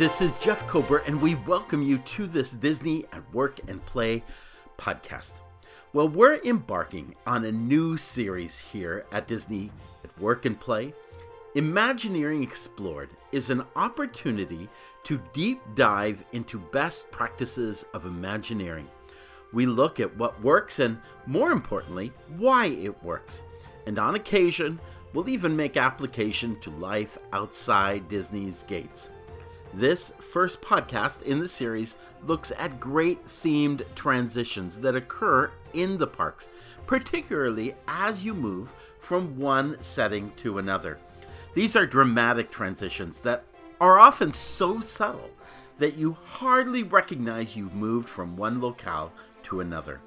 This is Jeff Kober, and we welcome you to this Disney at Work and Play podcast. Well, we're embarking on a new series here at Disney at Work and Play. Imagineering Explored is an opportunity to deep dive into best practices of Imagineering. We look at what works and, more importantly, why it works. And on occasion, we'll even make application to life outside Disney's gates. This first podcast in the series looks at great themed transitions that occur in the parks, particularly as you move from one setting to another. These are dramatic transitions that are often so subtle that you hardly recognize you've moved from one locale to another.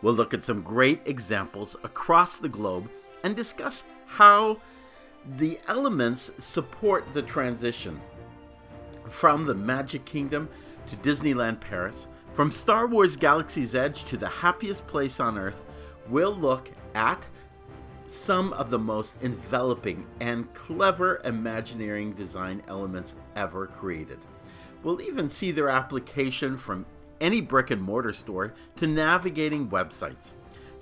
We'll look at some great examples across the globe and discuss how the elements support the transition from the Magic Kingdom to Disneyland Paris, from Star Wars Galaxy's Edge to the happiest place on earth, we'll look at some of the most enveloping and clever Imagineering design elements ever created. We'll even see their application from any brick and mortar store to navigating websites.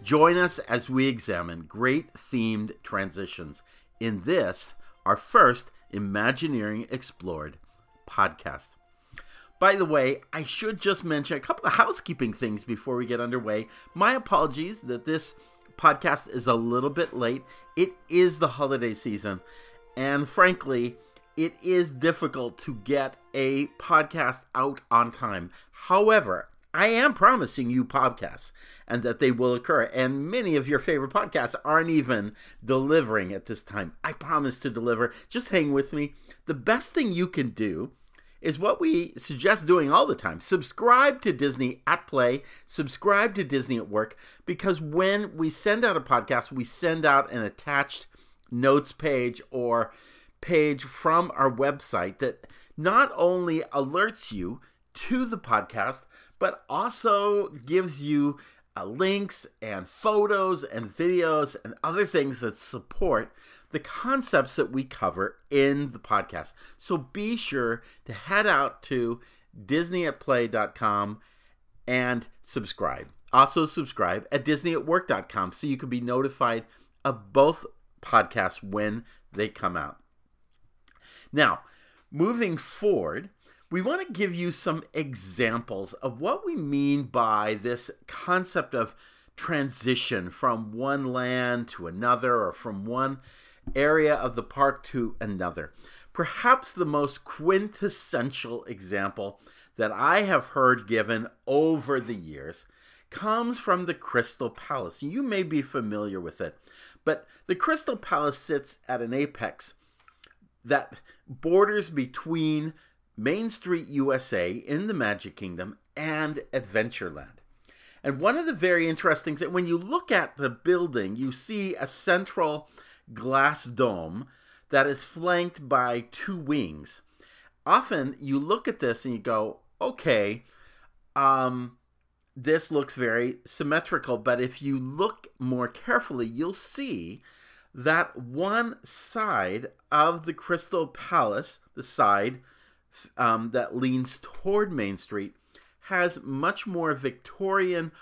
Join us as we examine great themed transitions in this, our first Imagineering Explored podcast. By the way, I should just mention a couple of housekeeping things before we get underway. My apologies that this podcast is a little bit late. It is the holiday season, and frankly, it is difficult to get a podcast out on time. However, I am promising you podcasts and that they will occur. And many of your favorite podcasts aren't even delivering at this time. I promise to deliver. Just hang with me. The best thing you can do is what we suggest doing all the time. Subscribe to Disney at Play, subscribe to Disney at Work, because when we send out a podcast, we send out an attached notes page or page from our website that not only alerts you to the podcast, but also gives you uh, links and photos and videos and other things that support the concepts that we cover in the podcast. So be sure to head out to disneyatplay.com and subscribe. Also subscribe at disneyatwork.com so you can be notified of both podcasts when they come out. Now, moving forward, we want to give you some examples of what we mean by this concept of transition from one land to another or from one area of the park to another. Perhaps the most quintessential example that I have heard given over the years comes from the Crystal Palace. You may be familiar with it, but the Crystal Palace sits at an apex that borders between Main Street USA in the Magic Kingdom and Adventureland. And one of the very interesting things, when you look at the building, you see a central glass dome that is flanked by two wings. Often you look at this and you go, okay, um, this looks very symmetrical, but if you look more carefully, you'll see that one side of the Crystal Palace, the side um, that leans toward Main Street, has much more Victorian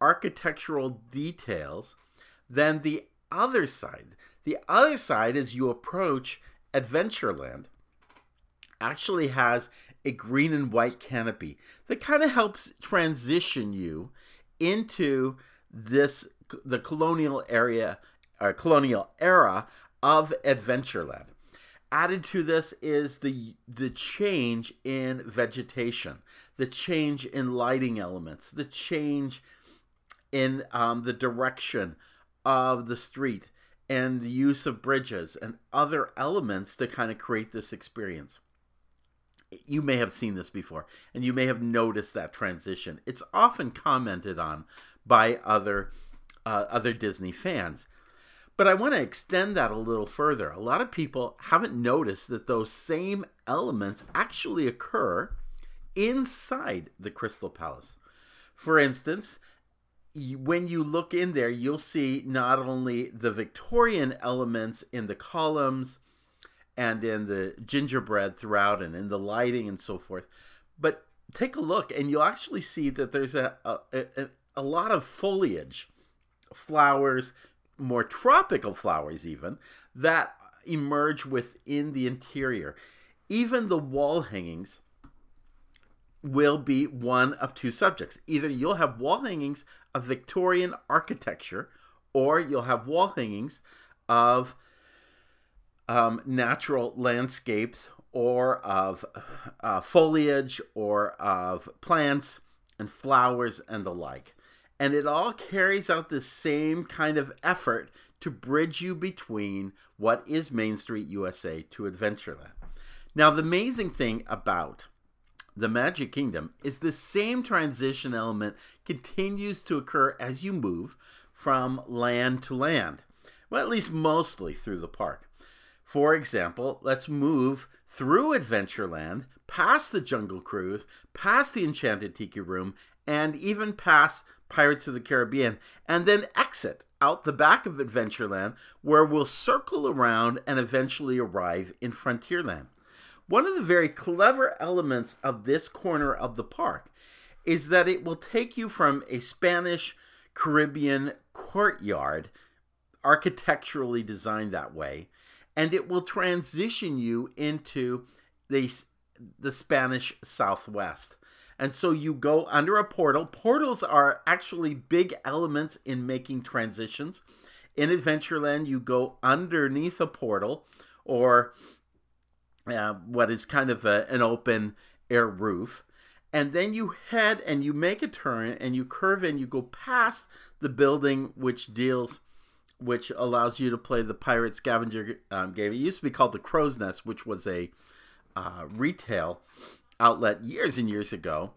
architectural details than the other side. The other side, as you approach Adventureland, actually has a green and white canopy that kind of helps transition you into this the colonial area or colonial era of Adventureland. Added to this is the the change in vegetation, the change in lighting elements, the change in um, the direction of the street, and the use of bridges and other elements to kind of create this experience. You may have seen this before, and you may have noticed that transition. It's often commented on by other uh, other Disney fans. But I want to extend that a little further. A lot of people haven't noticed that those same elements actually occur inside the Crystal Palace. For instance, when you look in there, you'll see not only the Victorian elements in the columns and in the gingerbread throughout and in the lighting and so forth. But take a look and you'll actually see that there's a, a, a, a lot of foliage, flowers, more tropical flowers even, that emerge within the interior. Even the wall hangings will be one of two subjects. Either you'll have wall hangings of Victorian architecture, or you'll have wall hangings of um, natural landscapes or of uh, foliage or of plants and flowers and the like. And it all carries out the same kind of effort to bridge you between what is Main Street USA to Adventureland. Now, the amazing thing about the Magic Kingdom is the same transition element continues to occur as you move from land to land. Well, at least mostly through the park. For example, let's move through Adventureland, past the Jungle Cruise, past the Enchanted Tiki Room, and even past Pirates of the Caribbean, and then exit out the back of Adventureland, where we'll circle around and eventually arrive in Frontierland. One of the very clever elements of this corner of the park is that it will take you from a Spanish Caribbean courtyard, architecturally designed that way, and it will transition you into the, the Spanish Southwest. And so you go under a portal. Portals are actually big elements in making transitions. In Adventureland, you go underneath a portal or uh, what is kind of a, an open air roof. And then you head and you make a turn and you curve in, you go past the building which deals which allows you to play the pirate scavenger um, game. It used to be called the Crow's Nest, which was a uh, retail outlet years and years ago.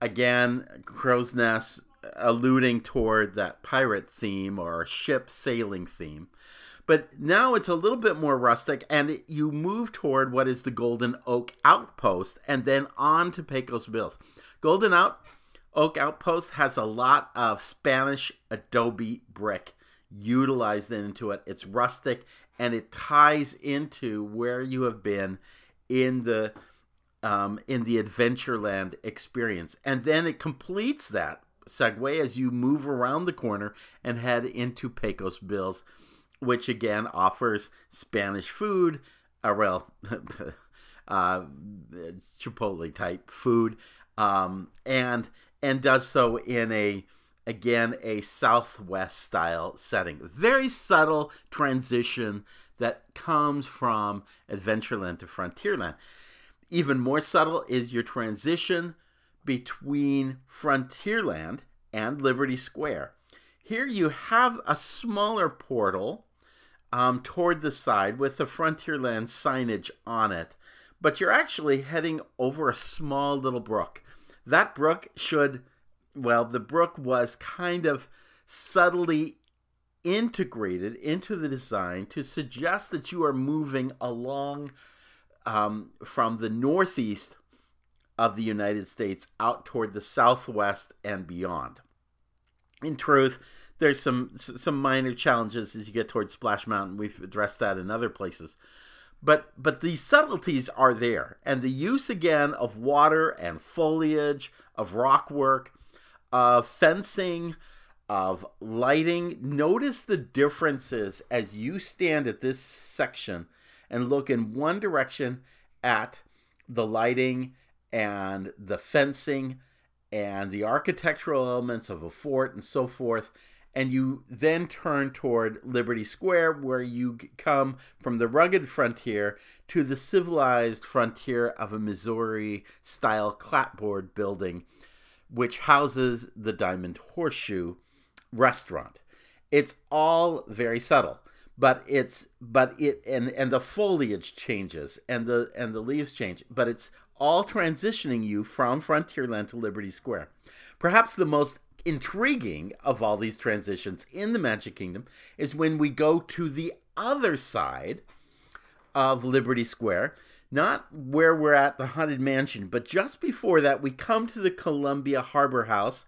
Again, Crow's Nest alluding toward that pirate theme or ship sailing theme. But now it's a little bit more rustic, and it, you move toward what is the Golden Oak Outpost and then on to Pecos Bills. Golden Out, Oak Outpost has a lot of Spanish adobe brick utilized into it. It's rustic and it ties into where you have been in the um, in the Adventureland experience, and then it completes that segue as you move around the corner and head into Pecos Bills, which again offers Spanish food, uh, well, uh, Chipotle type food, um, and and does so in a again a southwest style setting. Very subtle transition that comes from adventureland to frontierland. Even more subtle is your transition between frontierland and liberty square. Here you have a smaller portal um, toward the side with the frontierland signage on it but you're actually heading over a small little brook that brook should well, the brook was kind of subtly integrated into the design to suggest that you are moving along um, from the northeast of the United States out toward the southwest and beyond. In truth, there's some some minor challenges as you get towards Splash Mountain. We've addressed that in other places. But but these subtleties are there, and the use again of water and foliage, of rock work, of fencing, of lighting. Notice the differences as you stand at this section and look in one direction at the lighting and the fencing and the architectural elements of a fort and so forth. And you then turn toward Liberty Square, where you come from the rugged frontier to the civilized frontier of a Missouri style clapboard building which houses the Diamond Horseshoe restaurant. It's all very subtle, but it's but it and and the foliage changes and the and the leaves change, but it's all transitioning you from Frontierland to Liberty Square. Perhaps the most intriguing of all these transitions in the Magic Kingdom is when we go to the other side of Liberty Square not where we're at the Haunted Mansion, but just before that, we come to the Columbia Harbor House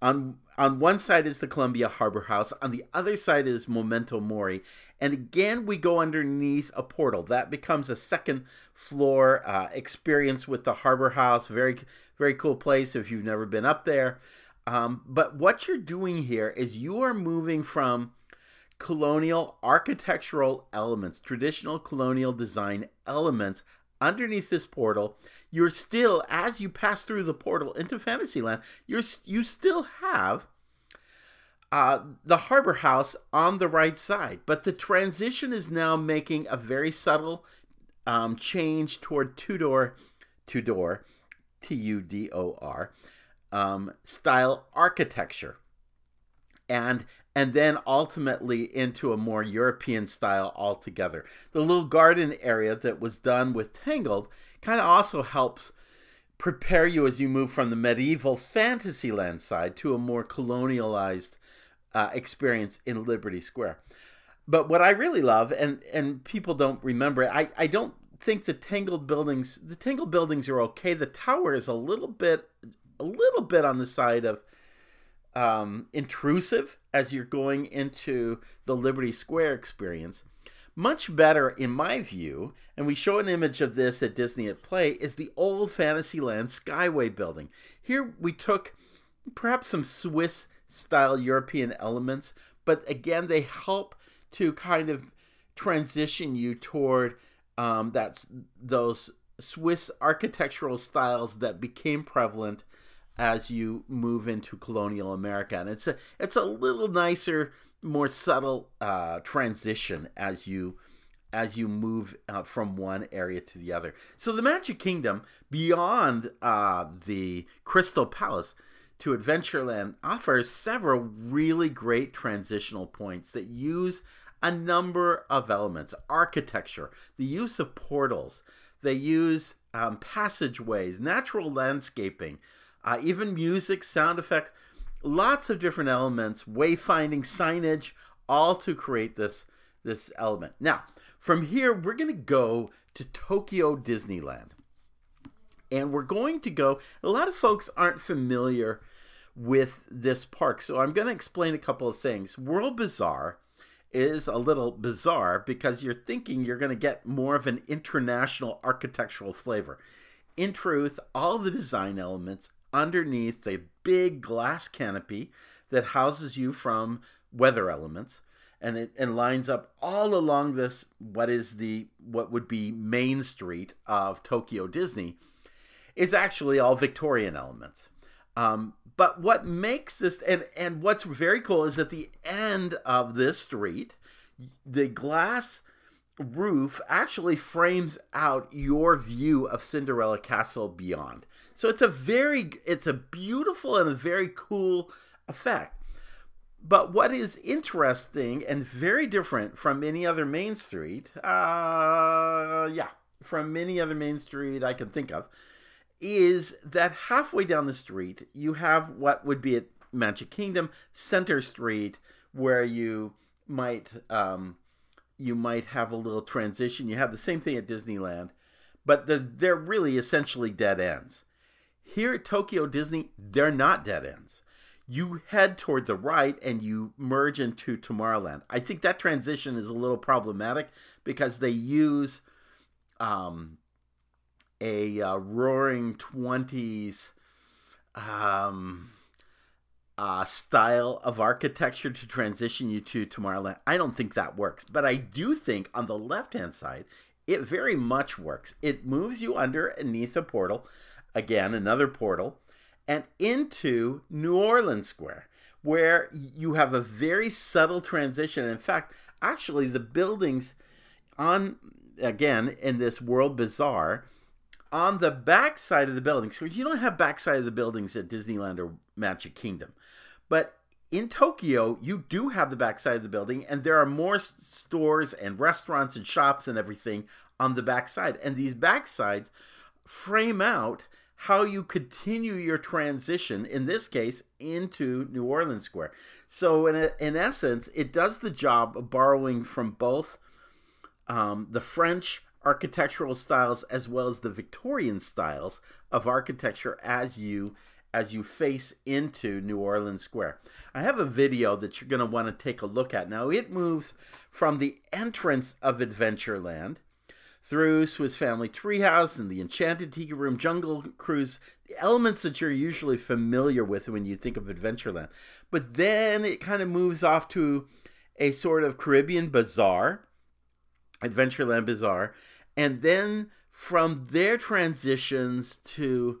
On on one side is the Columbia Harbor House, on the other side is Memento Mori, and again we go underneath a portal. That becomes a second floor uh, experience with the Harbor House. Very very cool place if you've never been up there. Um, but what you're doing here is you are moving from colonial architectural elements, traditional colonial design elements underneath this portal. You're still, as you pass through the portal into Fantasyland, you're you still have uh, the harbor house on the right side, but the transition is now making a very subtle um, change toward Tudor, Tudor, T U D O R, um, style architecture, and and then ultimately into a more European style altogether. The little garden area that was done with Tangled kind of also helps prepare you as you move from the medieval Fantasyland side to a more colonialized uh, experience in Liberty Square. But what I really love, and and people don't remember it, I, I don't think the Tangled buildings the Tangled buildings are okay. The tower is a little bit a little bit on the side of um, intrusive as you're going into the Liberty Square experience. Much better, in my view, and we show an image of this at Disney at Play, is the old Fantasyland Skyway building. Here we took perhaps some Swiss style European elements, but again, they help to kind of transition you toward um, that those Swiss architectural styles that became prevalent as you move into colonial America, and it's a it's a little nicer, more subtle uh, transition as you as you move uh, from one area to the other. So the Magic Kingdom, beyond uh, the Crystal Palace to Adventureland, offers several really great transitional points that use a number of elements: architecture, the use of portals. They use um, passageways, natural landscaping uh, even music, sound effects, lots of different elements, wayfinding, signage, all to create this this element. Now, from here, we're going to go to Tokyo Disneyland. And we're going to go, a lot of folks aren't familiar with this park, so I'm going to explain a couple of things. World Bazaar is a little bizarre because you're thinking you're going to get more of an international architectural flavor. In truth, all the design elements underneath a big glass canopy that houses you from weather elements and it and lines up all along this what is the what would be main street of Tokyo Disney is actually all Victorian elements. Um, but what makes this and and what's very cool is at the end of this street, the glass roof actually frames out your view of Cinderella Castle beyond. So it's a very it's a beautiful and a very cool effect. But what is interesting and very different from any other main street, uh, yeah, from many other main street I can think of, is that halfway down the street you have what would be at Magic Kingdom Center Street, where you might um, you might have a little transition. You have the same thing at Disneyland, but the, they're really essentially dead ends. Here at Tokyo Disney, they're not dead ends. You head toward the right and you merge into Tomorrowland. I think that transition is a little problematic because they use um, a uh, roaring 20s um, uh, style of architecture to transition you to Tomorrowland. I don't think that works, but I do think on the left hand side, it very much works. It moves you underneath a portal, again, another portal, and into New Orleans Square, where you have a very subtle transition. In fact, actually, the buildings on, again, in this World Bazaar, on the back side of the buildings, because you don't have backside of the buildings at Disneyland or Magic Kingdom. But in Tokyo, you do have the backside of the building, and there are more stores and restaurants and shops and everything on the backside. And these backsides frame out how you continue your transition, in this case, into New Orleans Square. So, in, a, in essence, it does the job of borrowing from both um, the French architectural styles as well as the Victorian styles of architecture as you as you face into New Orleans Square. I have a video that you're going to want to take a look at. Now, it moves from the entrance of Adventureland through Swiss Family Treehouse and the Enchanted Tiki Room, Jungle Cruise, the elements that you're usually familiar with when you think of Adventureland. But then it kind of moves off to a sort of Caribbean bazaar, Adventureland Bazaar, and then from there transitions to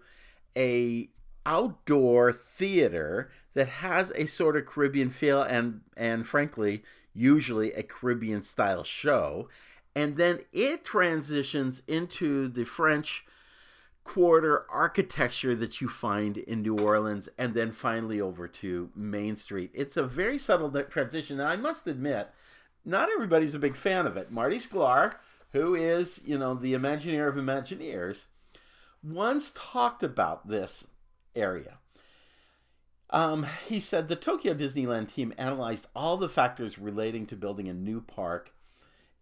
a outdoor theater that has a sort of Caribbean feel and and frankly usually a Caribbean style show and then it transitions into the French Quarter architecture that you find in New Orleans and then finally over to Main Street. It's a very subtle transition and I must admit not everybody's a big fan of it. Marty Sklar, who is, you know, the Imagineer of Imagineers, once talked about this area. Um, he said the Tokyo Disneyland team analyzed all the factors relating to building a new park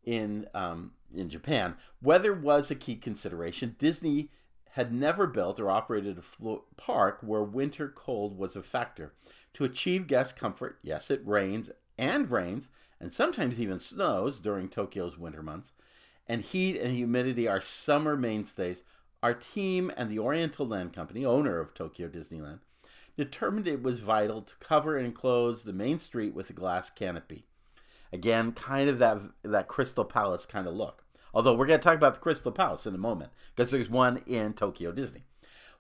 in um, in Japan. Weather was a key consideration. Disney had never built or operated a flo- park where winter cold was a factor. To achieve guest comfort, yes, it rains and rains, and sometimes even snows during Tokyo's winter months, and heat and humidity are summer mainstays our team and the Oriental Land Company, owner of Tokyo Disneyland, determined it was vital to cover and enclose the main street with a glass canopy. Again, kind of that that Crystal Palace kind of look. Although we're going to talk about the Crystal Palace in a moment because there's one in Tokyo Disney.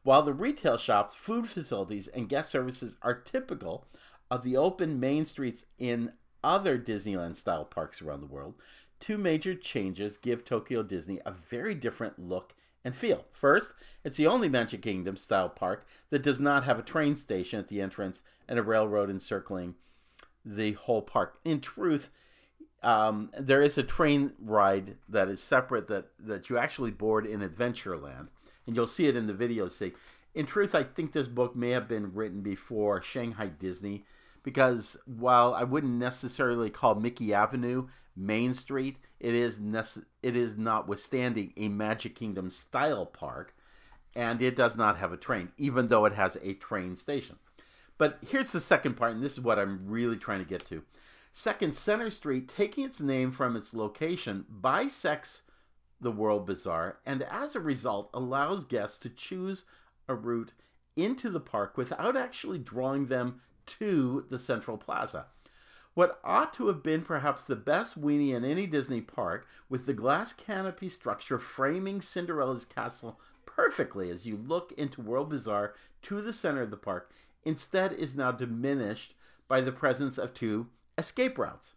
While the retail shops, food facilities, and guest services are typical of the open main streets in other Disneyland style parks around the world, two major changes give Tokyo Disney a very different look and feel. First, it's the only Magic Kingdom style park that does not have a train station at the entrance and a railroad encircling the whole park. In truth, um, there is a train ride that is separate that, that you actually board in Adventureland, and you'll see it in the video. See, in truth, I think this book may have been written before Shanghai Disney, because while I wouldn't necessarily call Mickey Avenue Main Street, it is nece- it is notwithstanding a Magic Kingdom style park, and it does not have a train, even though it has a train station. But here's the second part, and this is what I'm really trying to get to. Second, Center Street, taking its name from its location, bisects the World Bazaar, and as a result, allows guests to choose a route into the park without actually drawing them to the Central Plaza. What ought to have been perhaps the best weenie in any Disney park, with the glass canopy structure framing Cinderella's castle perfectly as you look into World Bazaar to the center of the park, instead is now diminished by the presence of two escape routes.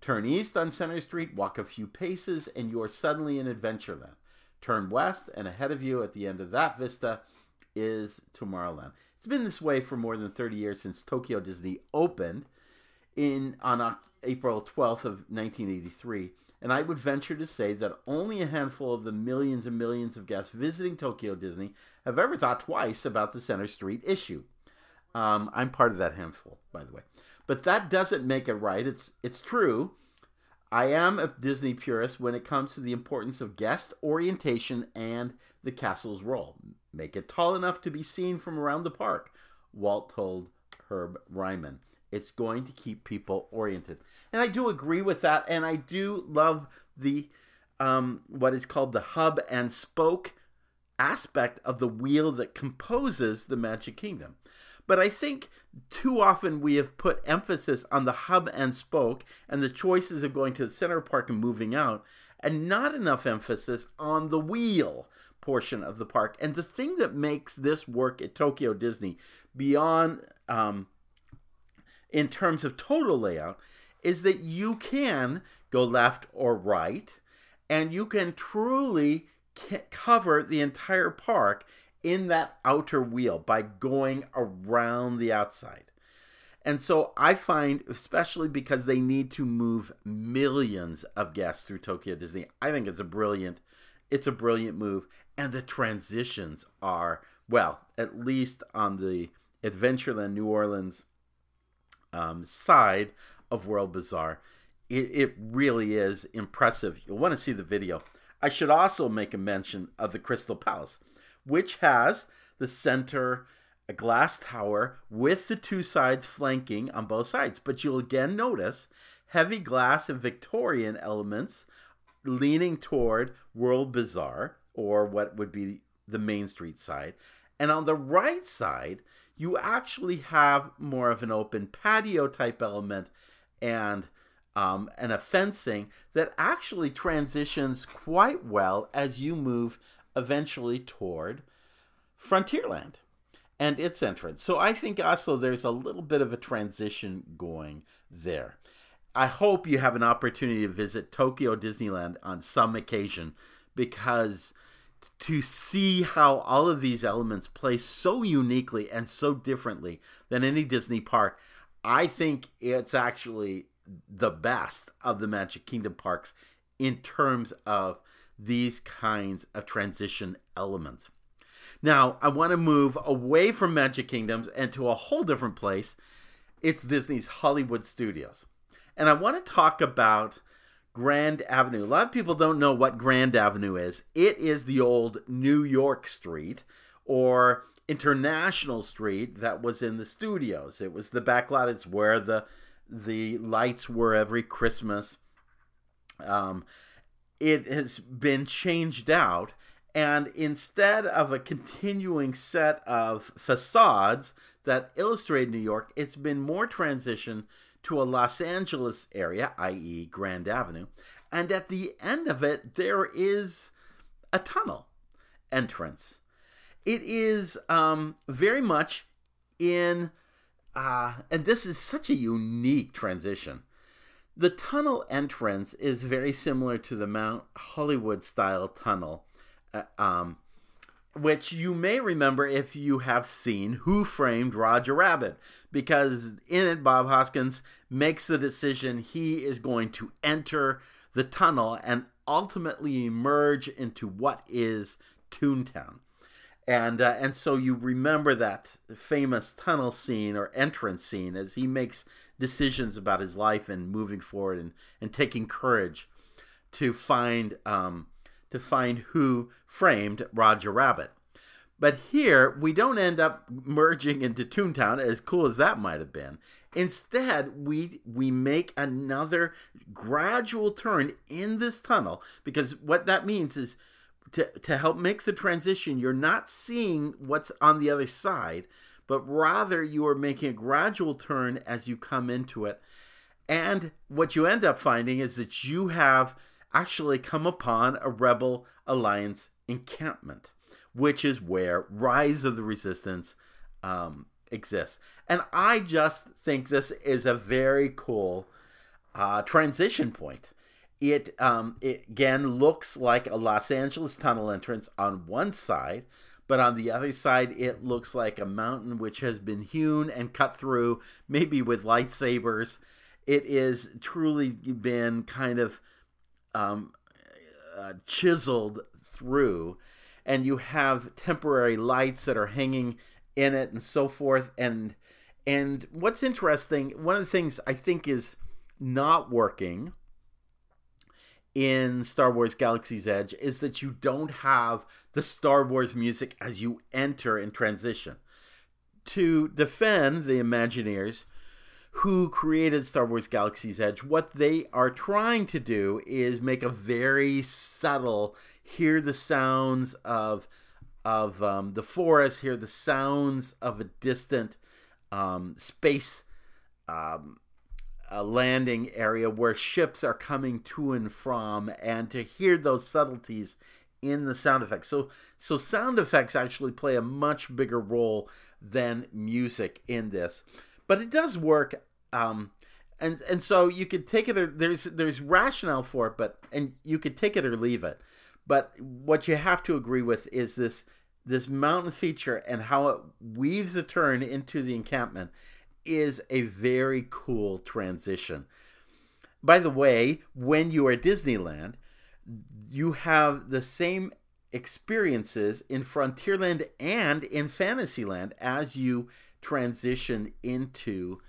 Turn east on Center Street, walk a few paces, and you're suddenly in Adventureland. Turn west, and ahead of you at the end of that vista is Tomorrowland. It's been this way for more than 30 years since Tokyo Disney opened in on April 12th of 1983, and I would venture to say that only a handful of the millions and millions of guests visiting Tokyo Disney have ever thought twice about the Center Street issue. Um, I'm part of that handful, by the way, but that doesn't make it right. It's it's true. I am a Disney purist when it comes to the importance of guest orientation and the castle's role. Make it tall enough to be seen from around the park, Walt told Herb Ryman. It's going to keep people oriented. And I do agree with that. And I do love the um, what is called the hub and spoke aspect of the wheel that composes the Magic Kingdom. But I think too often we have put emphasis on the hub and spoke and the choices of going to the center park and moving out, and not enough emphasis on the wheel portion of the park. And the thing that makes this work at Tokyo Disney beyond um, in terms of total layout is that you can go left or right and you can truly cover the entire park in that outer wheel by going around the outside. And so I find, especially because they need to move millions of guests through Tokyo Disney, I think it's a brilliant, it's a brilliant move. And the transitions are, well, at least on the Adventureland New Orleans um, side of World Bazaar. It, it really is impressive. You'll want to see the video. I should also make a mention of the Crystal Palace, which has the center a glass tower with the two sides flanking on both sides. But you'll again notice heavy glass and Victorian elements leaning toward World Bazaar, or what would be the Main Street side. And on the right side, you actually have more of an open patio type element and um, and a fencing that actually transitions quite well as you move eventually toward Frontierland and its entrance. So I think also there's a little bit of a transition going there. I hope you have an opportunity to visit Tokyo Disneyland on some occasion because to see how all of these elements play so uniquely and so differently than any Disney park, I think it's actually the best of the Magic Kingdom parks in terms of these kinds of transition elements. Now, I want to move away from Magic Kingdoms and to a whole different place. It's Disney's Hollywood Studios. And I want to talk about Grand Avenue. A lot of people don't know what Grand Avenue is. It is the old New York Street or International Street that was in the studios. It was the back lot. It's where the the lights were every Christmas. Um, it has been changed out and instead of a continuing set of facades that illustrate New York, it's been more transition to a Los Angeles area, i.e., Grand Avenue. And at the end of it, there is a tunnel entrance. It is um, very much in, uh, and this is such a unique transition. The tunnel entrance is very similar to the Mount Hollywood style tunnel uh, um, which you may remember if you have seen Who Framed Roger Rabbit, because in it, Bob Hoskins makes the decision he is going to enter the tunnel and ultimately emerge into what is Toontown. And, uh, and so you remember that famous tunnel scene or entrance scene as he makes decisions about his life and moving forward and, and taking courage to find um, to find who framed Roger Rabbit. But here, we don't end up merging into Toontown, as cool as that might have been. Instead, we we make another gradual turn in this tunnel because what that means is to, to help make the transition, you're not seeing what's on the other side, but rather you are making a gradual turn as you come into it. And what you end up finding is that you have actually come upon a Rebel Alliance encampment, which is where Rise of the Resistance um, exists. And I just think this is a very cool uh, transition point. It, um, it again looks like a Los Angeles tunnel entrance on one side, but on the other side, it looks like a mountain which has been hewn and cut through, maybe with lightsabers. It is truly been kind of um, uh, chiseled through, and you have temporary lights that are hanging in it and so forth. And and what's interesting, one of the things I think is not working in Star Wars Galaxy's Edge is that you don't have the Star Wars music as you enter and transition. To defend the Imagineers, who created Star Wars Galaxy's Edge, what they are trying to do is make a very subtle hear the sounds of of um, the forest, hear the sounds of a distant um, space um, a landing area where ships are coming to and from, and to hear those subtleties in the sound effects. So, so sound effects actually play a much bigger role than music in this but it does work. Um, and and so you could take it or there's there's rationale for it, but and you could take it or leave it. But what you have to agree with is this this mountain feature and how it weaves a turn into the encampment is a very cool transition. By the way, when you are at Disneyland, you have the same experiences in Frontierland and in Fantasyland as you transition into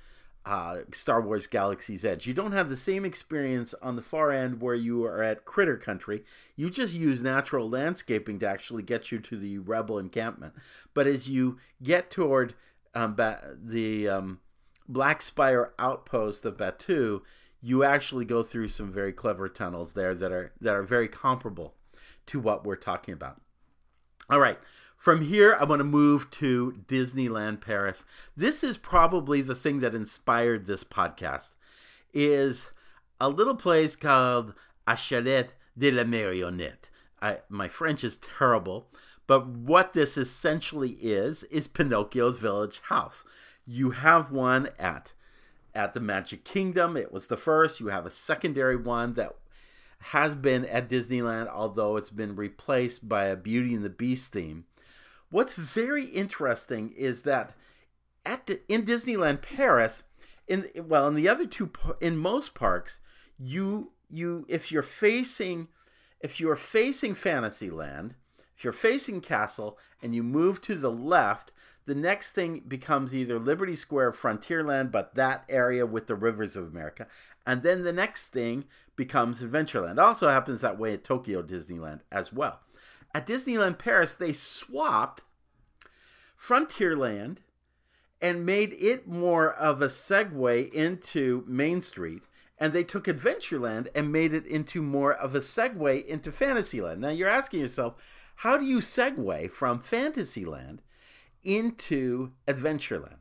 uh, Star Wars Galaxy's Edge. You don't have the same experience on the far end where you are at Critter Country. You just use natural landscaping to actually get you to the Rebel encampment. But as you get toward um, ba- the um, Black Spire outpost of Batuu, you actually go through some very clever tunnels there that are that are very comparable to what we're talking about. All right. From here, I want to move to Disneyland Paris. This is probably the thing that inspired this podcast. Is a little place called Chalet de la Marionnette. I, my French is terrible, but what this essentially is is Pinocchio's village house. You have one at at the Magic Kingdom. It was the first. You have a secondary one that has been at Disneyland, although it's been replaced by a Beauty and the Beast theme. What's very interesting is that at in Disneyland Paris, in well in the other two in most parks, you you if you're facing if you're facing Fantasyland, if you're facing Castle and you move to the left, the next thing becomes either Liberty Square, Frontierland, but that area with the rivers of America, and then the next thing becomes Adventureland. also happens that way at Tokyo Disneyland as well. At Disneyland Paris, they swapped Frontierland and made it more of a segue into Main Street. And they took Adventureland and made it into more of a segue into Fantasyland. Now you're asking yourself, how do you segue from Fantasyland into Adventureland?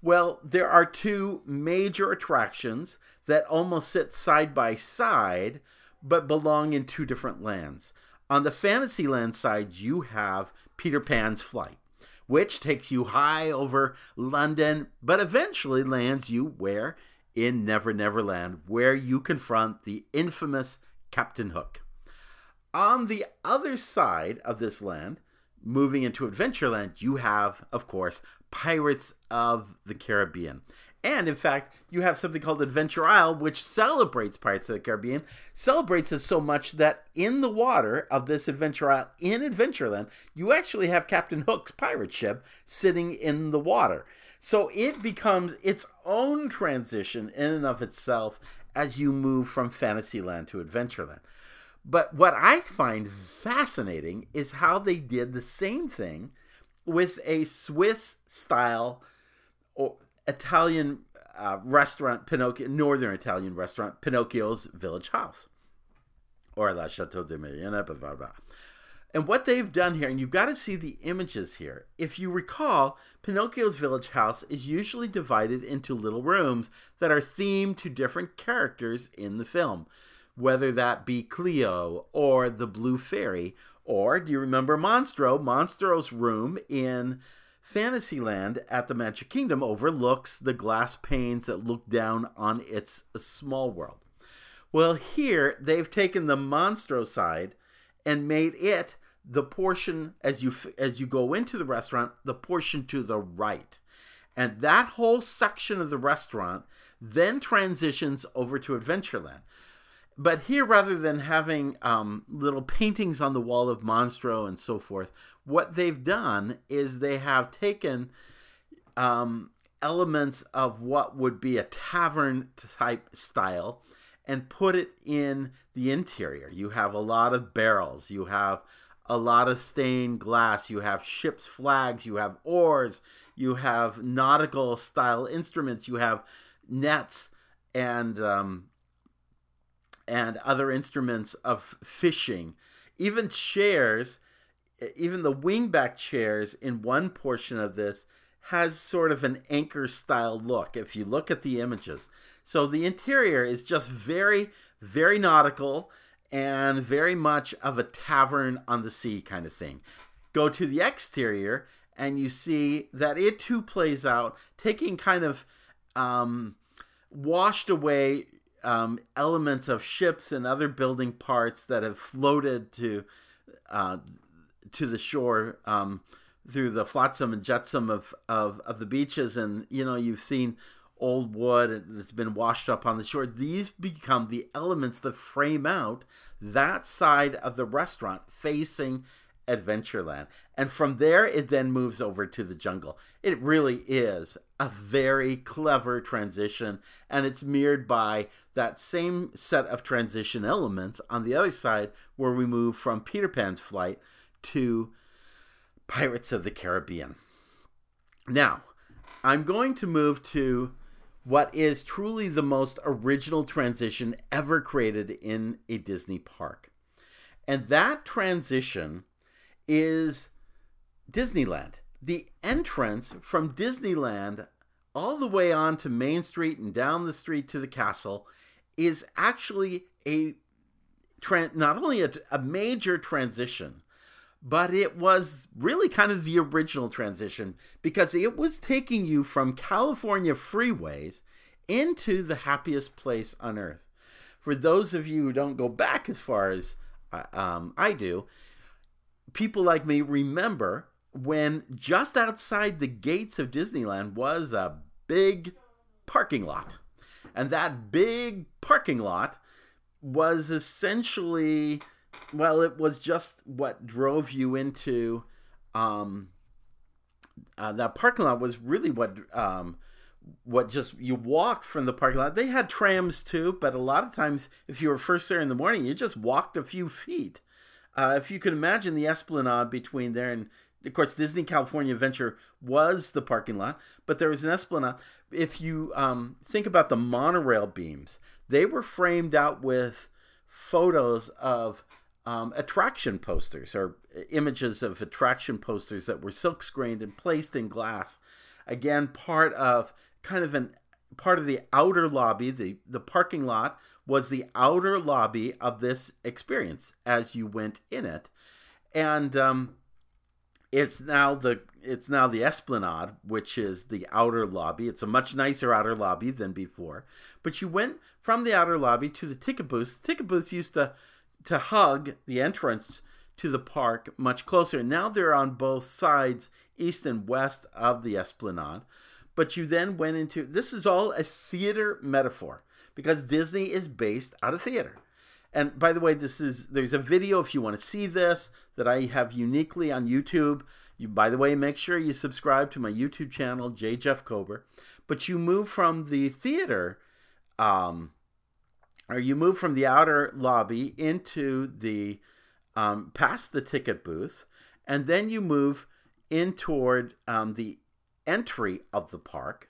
Well, there are two major attractions that almost sit side by side but belong in two different lands. On the Fantasyland side, you have Peter Pan's Flight, which takes you high over London, but eventually lands you where? In Never Never Land, where you confront the infamous Captain Hook. On the other side of this land, moving into Adventureland, you have, of course, Pirates of the Caribbean. And in fact, you have something called Adventure Isle, which celebrates Pirates of the Caribbean, celebrates it so much that in the water of this Adventure Isle in Adventureland, you actually have Captain Hook's pirate ship sitting in the water. So it becomes its own transition in and of itself as you move from Fantasyland to Adventureland. But what I find fascinating is how they did the same thing with a Swiss style or Italian uh, restaurant, Pinocchio, northern Italian restaurant, Pinocchio's Village House, or La Chateau de Mariana, blah, blah, blah. And what they've done here, and you've got to see the images here. If you recall, Pinocchio's village house is usually divided into little rooms that are themed to different characters in the film, whether that be Cleo or the Blue Fairy, or do you remember Monstro? Monstro's room in Fantasyland at the Magic Kingdom overlooks the glass panes that look down on its small world. Well, here they've taken the Monstro side and made it the portion as you as you go into the restaurant, the portion to the right. And that whole section of the restaurant then transitions over to Adventureland. But here, rather than having um, little paintings on the wall of Monstro and so forth, what they've done is they have taken um, elements of what would be a tavern type style and put it in the interior. You have a lot of barrels, you have a lot of stained glass, you have ship's flags, you have oars, you have nautical style instruments, you have nets and um, and other instruments of fishing, even chairs even the wingback chairs in one portion of this has sort of an anchor style look if you look at the images. So the interior is just very, very nautical and very much of a tavern on the sea kind of thing. Go to the exterior and you see that it too plays out, taking kind of um, washed away um, elements of ships and other building parts that have floated to uh, to the shore um, through the flotsam and jetsam of, of, of the beaches. And, you know, you've seen old wood that's been washed up on the shore. These become the elements that frame out that side of the restaurant facing Adventureland. And from there, it then moves over to the jungle. It really is a very clever transition, and it's mirrored by that same set of transition elements on the other side, where we move from Peter Pan's flight to Pirates of the Caribbean. Now, I'm going to move to what is truly the most original transition ever created in a Disney park. And that transition is Disneyland. The entrance from Disneyland all the way on to Main Street and down the street to the castle is actually a not only a, a major transition, but it was really kind of the original transition because it was taking you from California freeways into the happiest place on earth. For those of you who don't go back as far as uh, um, I do, people like me remember when just outside the gates of Disneyland was a big parking lot. And that big parking lot was essentially, well, it was just what drove you into um, uh, that parking lot was really what um, what just you walked from the parking lot. They had trams too, but a lot of times if you were first there in the morning, you just walked a few feet uh, if you can imagine the esplanade between there and, of course, Disney California Adventure was the parking lot, but there was an esplanade. If you um, think about the monorail beams, they were framed out with photos of um, attraction posters or images of attraction posters that were silk screened and placed in glass. Again, part of kind of an part of the outer lobby, the the parking lot was the outer lobby of this experience as you went in it, and um, it's now the it's now the Esplanade, which is the outer lobby. It's a much nicer outer lobby than before. But you went from the outer lobby to the ticket booths. Ticket booths used to to hug the entrance to the park much closer. Now they're on both sides, east and west of the Esplanade. But you then went into this is all a theater metaphor because Disney is based out of theater. And by the way, this is there's a video if you want to see this that I have uniquely on YouTube. You by the way, make sure you subscribe to my YouTube channel, J Jeff Kober. But you move from the theater, um, or you move from the outer lobby into the um, past the ticket booth, and then you move in toward um, the entry of the park,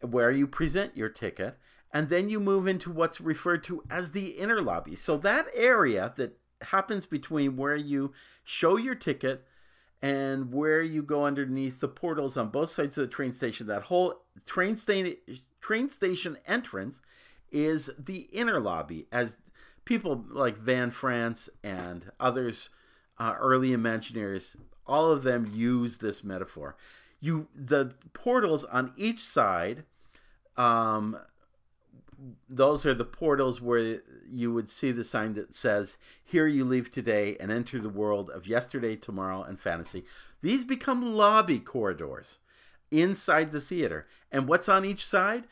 where you present your ticket, and then you move into what's referred to as the inner lobby. So that area that happens between where you show your ticket and where you go underneath the portals on both sides of the train station, that whole train station train station entrance is the inner lobby as people like Van France and others uh, early Imagineers all of them use this metaphor. You the portals on each side um, those are the portals where you would see the sign that says, Here you leave today and enter the world of yesterday, tomorrow, and fantasy. These become lobby corridors inside the theater. And what's on each side?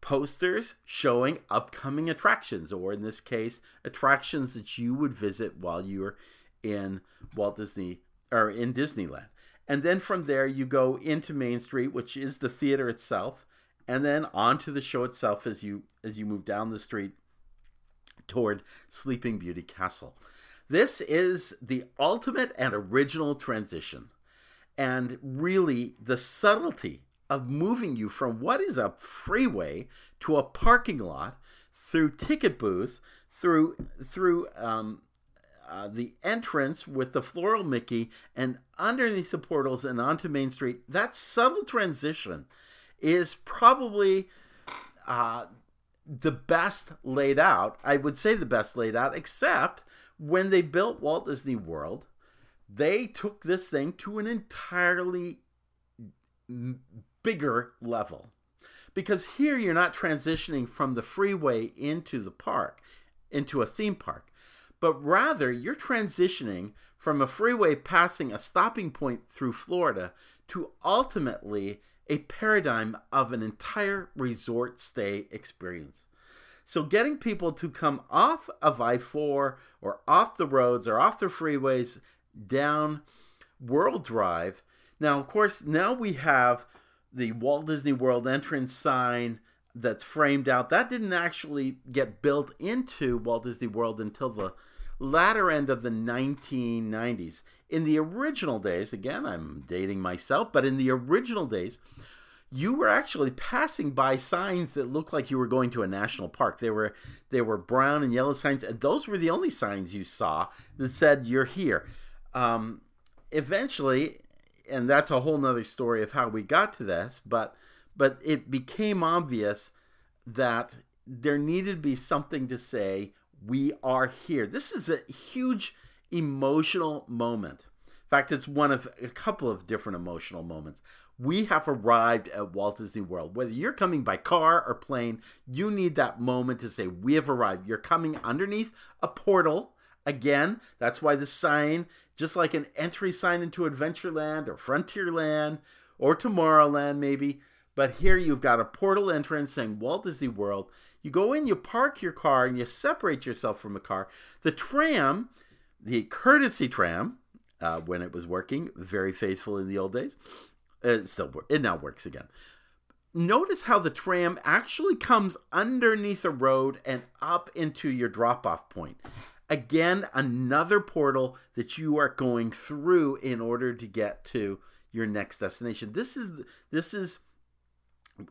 Posters showing upcoming attractions, or in this case, attractions that you would visit while you're in Walt Disney or in Disneyland. And then from there, you go into Main Street, which is the theater itself and then onto the show itself as you as you move down the street toward Sleeping Beauty Castle. This is the ultimate and original transition. And really the subtlety of moving you from what is a freeway to a parking lot through ticket booths, through through um, uh, the entrance with the floral Mickey, and underneath the portals and onto Main Street. That subtle transition is probably uh, the best laid out. I would say the best laid out, except when they built Walt Disney World, they took this thing to an entirely bigger level. Because here you're not transitioning from the freeway into the park, into a theme park, but rather you're transitioning from a freeway passing a stopping point through Florida to ultimately a paradigm of an entire resort stay experience. So, getting people to come off of I 4 or off the roads or off the freeways, down World Drive. Now, of course, now we have the Walt Disney World entrance sign that's framed out. That didn't actually get built into Walt Disney World until the latter end of the 1990s. In the original days, again, I'm dating myself, but in the original days, you were actually passing by signs that looked like you were going to a national park. They were they were brown and yellow signs, and those were the only signs you saw that said you're here. Um, eventually, and that's a whole nother story of how we got to this, but but it became obvious that there needed to be something to say we are here. This is a huge emotional moment. In fact, it's one of a couple of different emotional moments. We have arrived at Walt Disney World. Whether you're coming by car or plane, you need that moment to say, We have arrived. You're coming underneath a portal. Again, that's why the sign, just like an entry sign into Adventureland or Frontierland or Tomorrowland, maybe, but here you've got a portal entrance saying Walt Disney World. You go in, you park your car, and you separate yourself from the car. The tram, the courtesy tram, uh, when it was working, very faithful in the old days, it still it now works again. Notice how the tram actually comes underneath a road and up into your drop-off point. Again, another portal that you are going through in order to get to your next destination. This is this is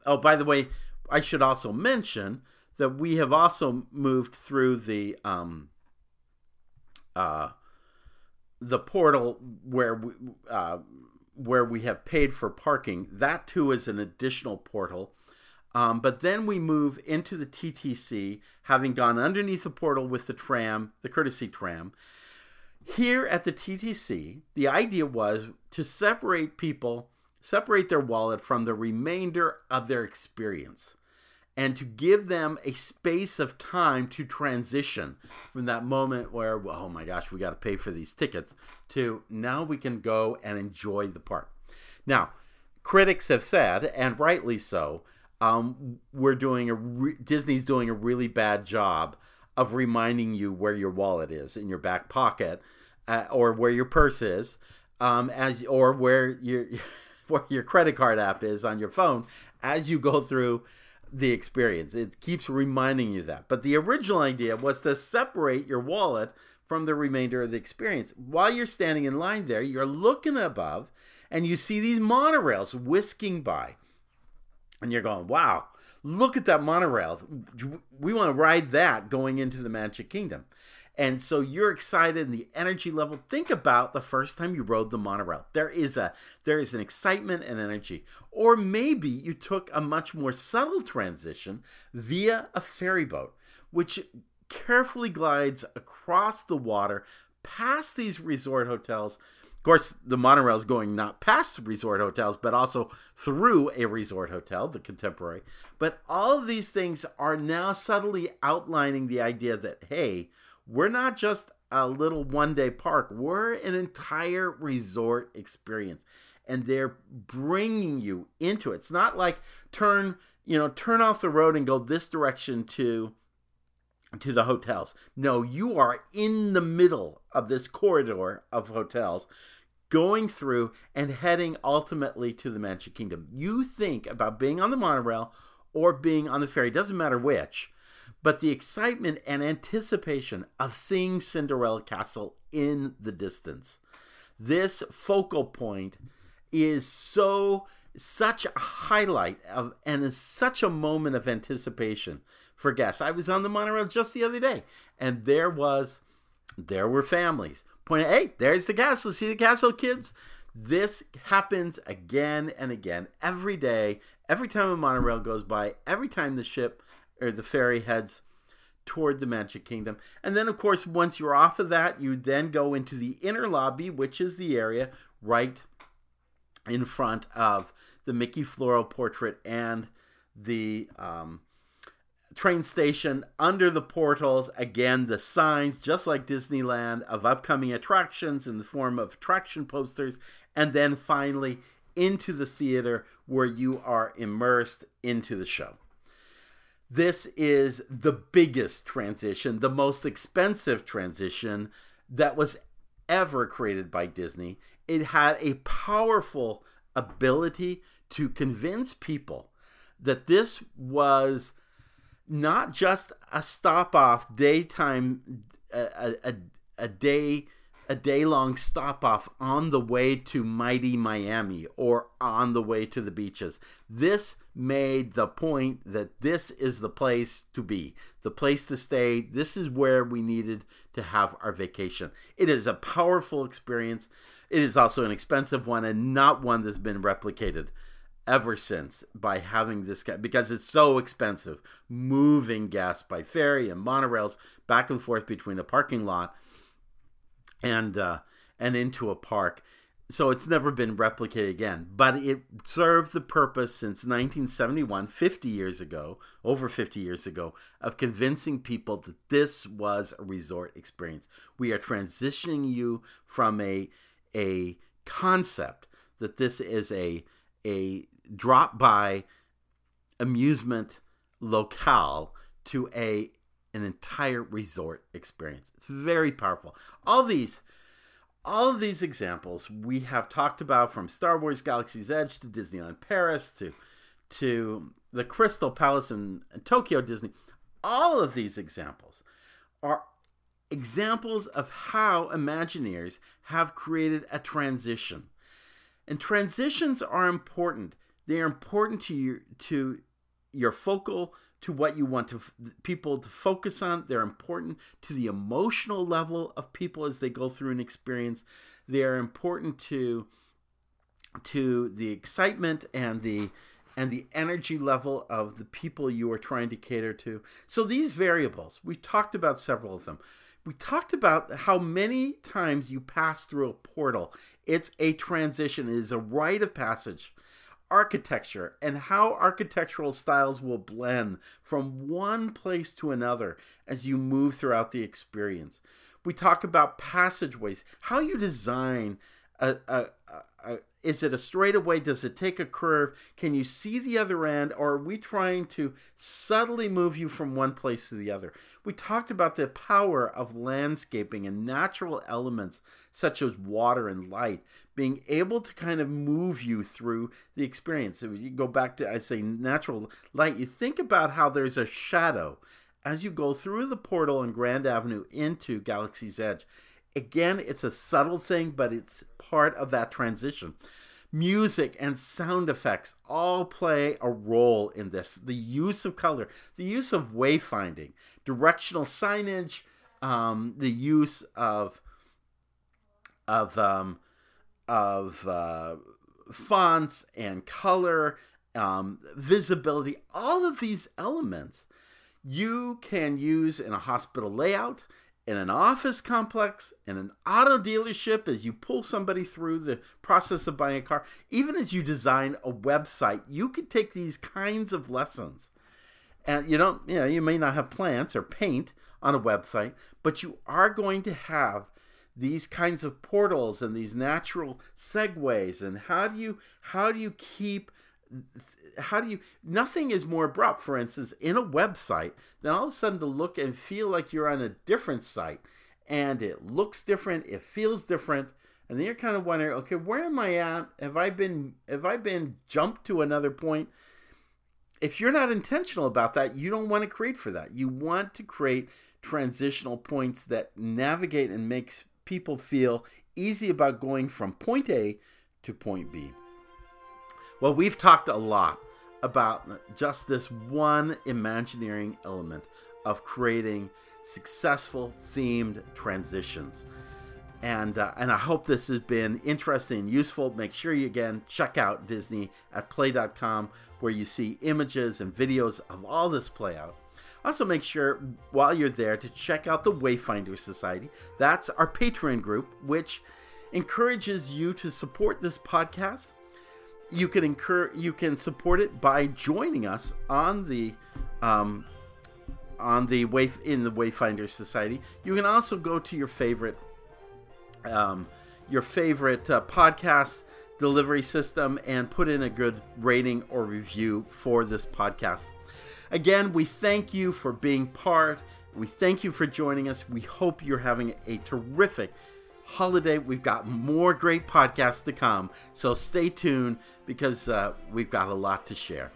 Oh, by the way, I should also mention that we have also moved through the um uh the portal where we, uh, where we have paid for parking. That too is an additional portal. Um, but then we move into the TTC, having gone underneath the portal with the tram, the courtesy tram. Here at the TTC, the idea was to separate people, separate their wallet from the remainder of their experience and to give them a space of time to transition from that moment where, oh my gosh, we got to pay for these tickets, to now we can go and enjoy the park. Now, critics have said, and rightly so, um, we're doing a re- Disney's doing a really bad job of reminding you where your wallet is in your back pocket, uh, or where your purse is, um, as or where your where your credit card app is on your phone as you go through the experience. It keeps reminding you that. But the original idea was to separate your wallet from the remainder of the experience. While you're standing in line there, you're looking above and you see these monorails whisking by. And you're going, wow, look at that monorail. We want to ride that going into the Magic Kingdom. And so you're excited and the energy level. Think about the first time you rode the monorail. There is a there is an excitement and energy. Or maybe you took a much more subtle transition via a ferry boat, which carefully glides across the water past these resort hotels. Of course, the monorail is going not past resort hotels, but also through a resort hotel, the contemporary. But all of these things are now subtly outlining the idea that, hey, we're not just a little one day park, we're an entire resort experience. And they're bringing you into it. It's not like turn, you know, turn off the road and go this direction to to the hotels. No, you are in the middle of this corridor of hotels going through and heading ultimately to the Magic Kingdom. You think about being on the monorail or being on the ferry, doesn't matter which but the excitement and anticipation of seeing Cinderella Castle in the distance. This focal point is so such a highlight of and is such a moment of anticipation for guests. I was on the monorail just the other day, and there was there were families pointing, hey, there's the castle. See the castle, kids? This happens again and again every day, every time a monorail goes by, every time the ship or the ferry heads toward the Magic Kingdom. And then, of course, once you're off of that, you then go into the inner lobby, which is the area right in front of the Mickey floral portrait and the um, train station under the portals. Again, the signs, just like Disneyland, of upcoming attractions in the form of attraction posters. And then finally, into the theater where you are immersed into the show. This is the biggest transition, the most expensive transition that was ever created by Disney. It had a powerful ability to convince people that this was not just a stop off daytime a, a, a day a day long stop off on the way to mighty Miami or on the way to the beaches. This made the point that this is the place to be, the place to stay. This is where we needed to have our vacation. It is a powerful experience. It is also an expensive one and not one that's been replicated ever since by having this guy because it's so expensive moving gas by ferry and monorails back and forth between the parking lot and uh, and into a park. So it's never been replicated again, but it served the purpose since 1971, 50 years ago, over 50 years ago, of convincing people that this was a resort experience. We are transitioning you from a a concept that this is a a drop by amusement locale to a an entire resort experience. It's very powerful. All these all of these examples we have talked about from Star Wars Galaxy's Edge to Disneyland Paris to to the Crystal Palace in, Tokyo Disney. All of these examples are examples of how Imagineers have created a transition. And transitions are important. They are important to your to your focal to what you want to people to focus on. They're important to the emotional level of people as they go through an experience. They are important to to the excitement and the and the energy level of the people you are trying to cater to. So these variables, we talked about several of them. We talked about how many times you pass through a portal. It's a transition, it is a rite of passage architecture and how architectural styles will blend from one place to another as you move throughout the experience. We talk about passageways, how you design a, a, a, is it a straightaway? Does it take a curve? Can you see the other end? Or are we trying to subtly move you from one place to the other? We talked about the power of landscaping and natural elements such as water and light being able to kind of move you through the experience. So you go back to, I say, natural light, you think about how there's a shadow as you go through the portal on Grand Avenue into Galaxy's Edge Again, it's a subtle thing, but it's part of that transition. Music and sound effects all play a role in this. The use of color, the use of wayfinding, directional signage, um, the use of of um, of uh, fonts and color, um, visibility, all of these elements you can use in a hospital layout in an office complex, in an auto dealership, as you pull somebody through the process of buying a car, even as you design a website, you could take these kinds of lessons. And you don't, you know, you may not have plants or paint on a website, but you are going to have these kinds of portals and these natural segues. And how do you, how do you keep how do you nothing is more abrupt. For instance in a website than all of a sudden to look and feel like you're on a different site and it looks different it feels different and then you're kind of wondering okay where am i at? Have i been have i been jumped to another point? If you're not intentional about that you don't want to create for that. You want to create transitional points that navigate and makes people feel easy about going from point a to point b well, we've talked a lot about just this one Imagineering element of creating successful themed transitions. And, uh, and I hope this has been interesting and useful. Make sure you again check out Disney at play.com where you see images and videos of all this play out. Also, make sure while you're there to check out the Wayfinder Society. That's our Patreon group, which encourages you to support this podcast you can incur you can support it by joining us on the um, on the way in the Wayfinder Society. You can also go to your favorite um, your favorite uh, podcast delivery system and put in a good rating or review for this podcast. Again, we thank you for being part. We thank you for joining us. We hope you're having a terrific holiday. We've got more great podcasts to come, so stay tuned because uh, we've got a lot to share.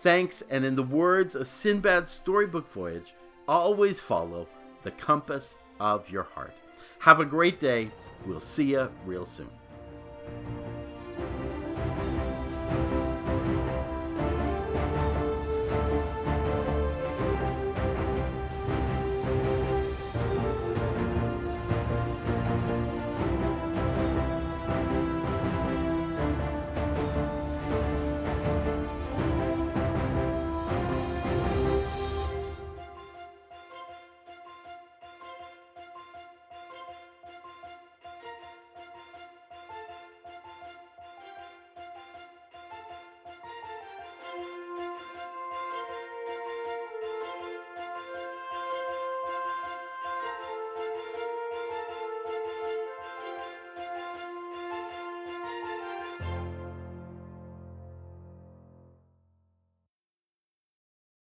Thanks, and in the words of Sindbad's storybook voyage, always follow the compass of your heart. Have a great day. We'll see you real soon.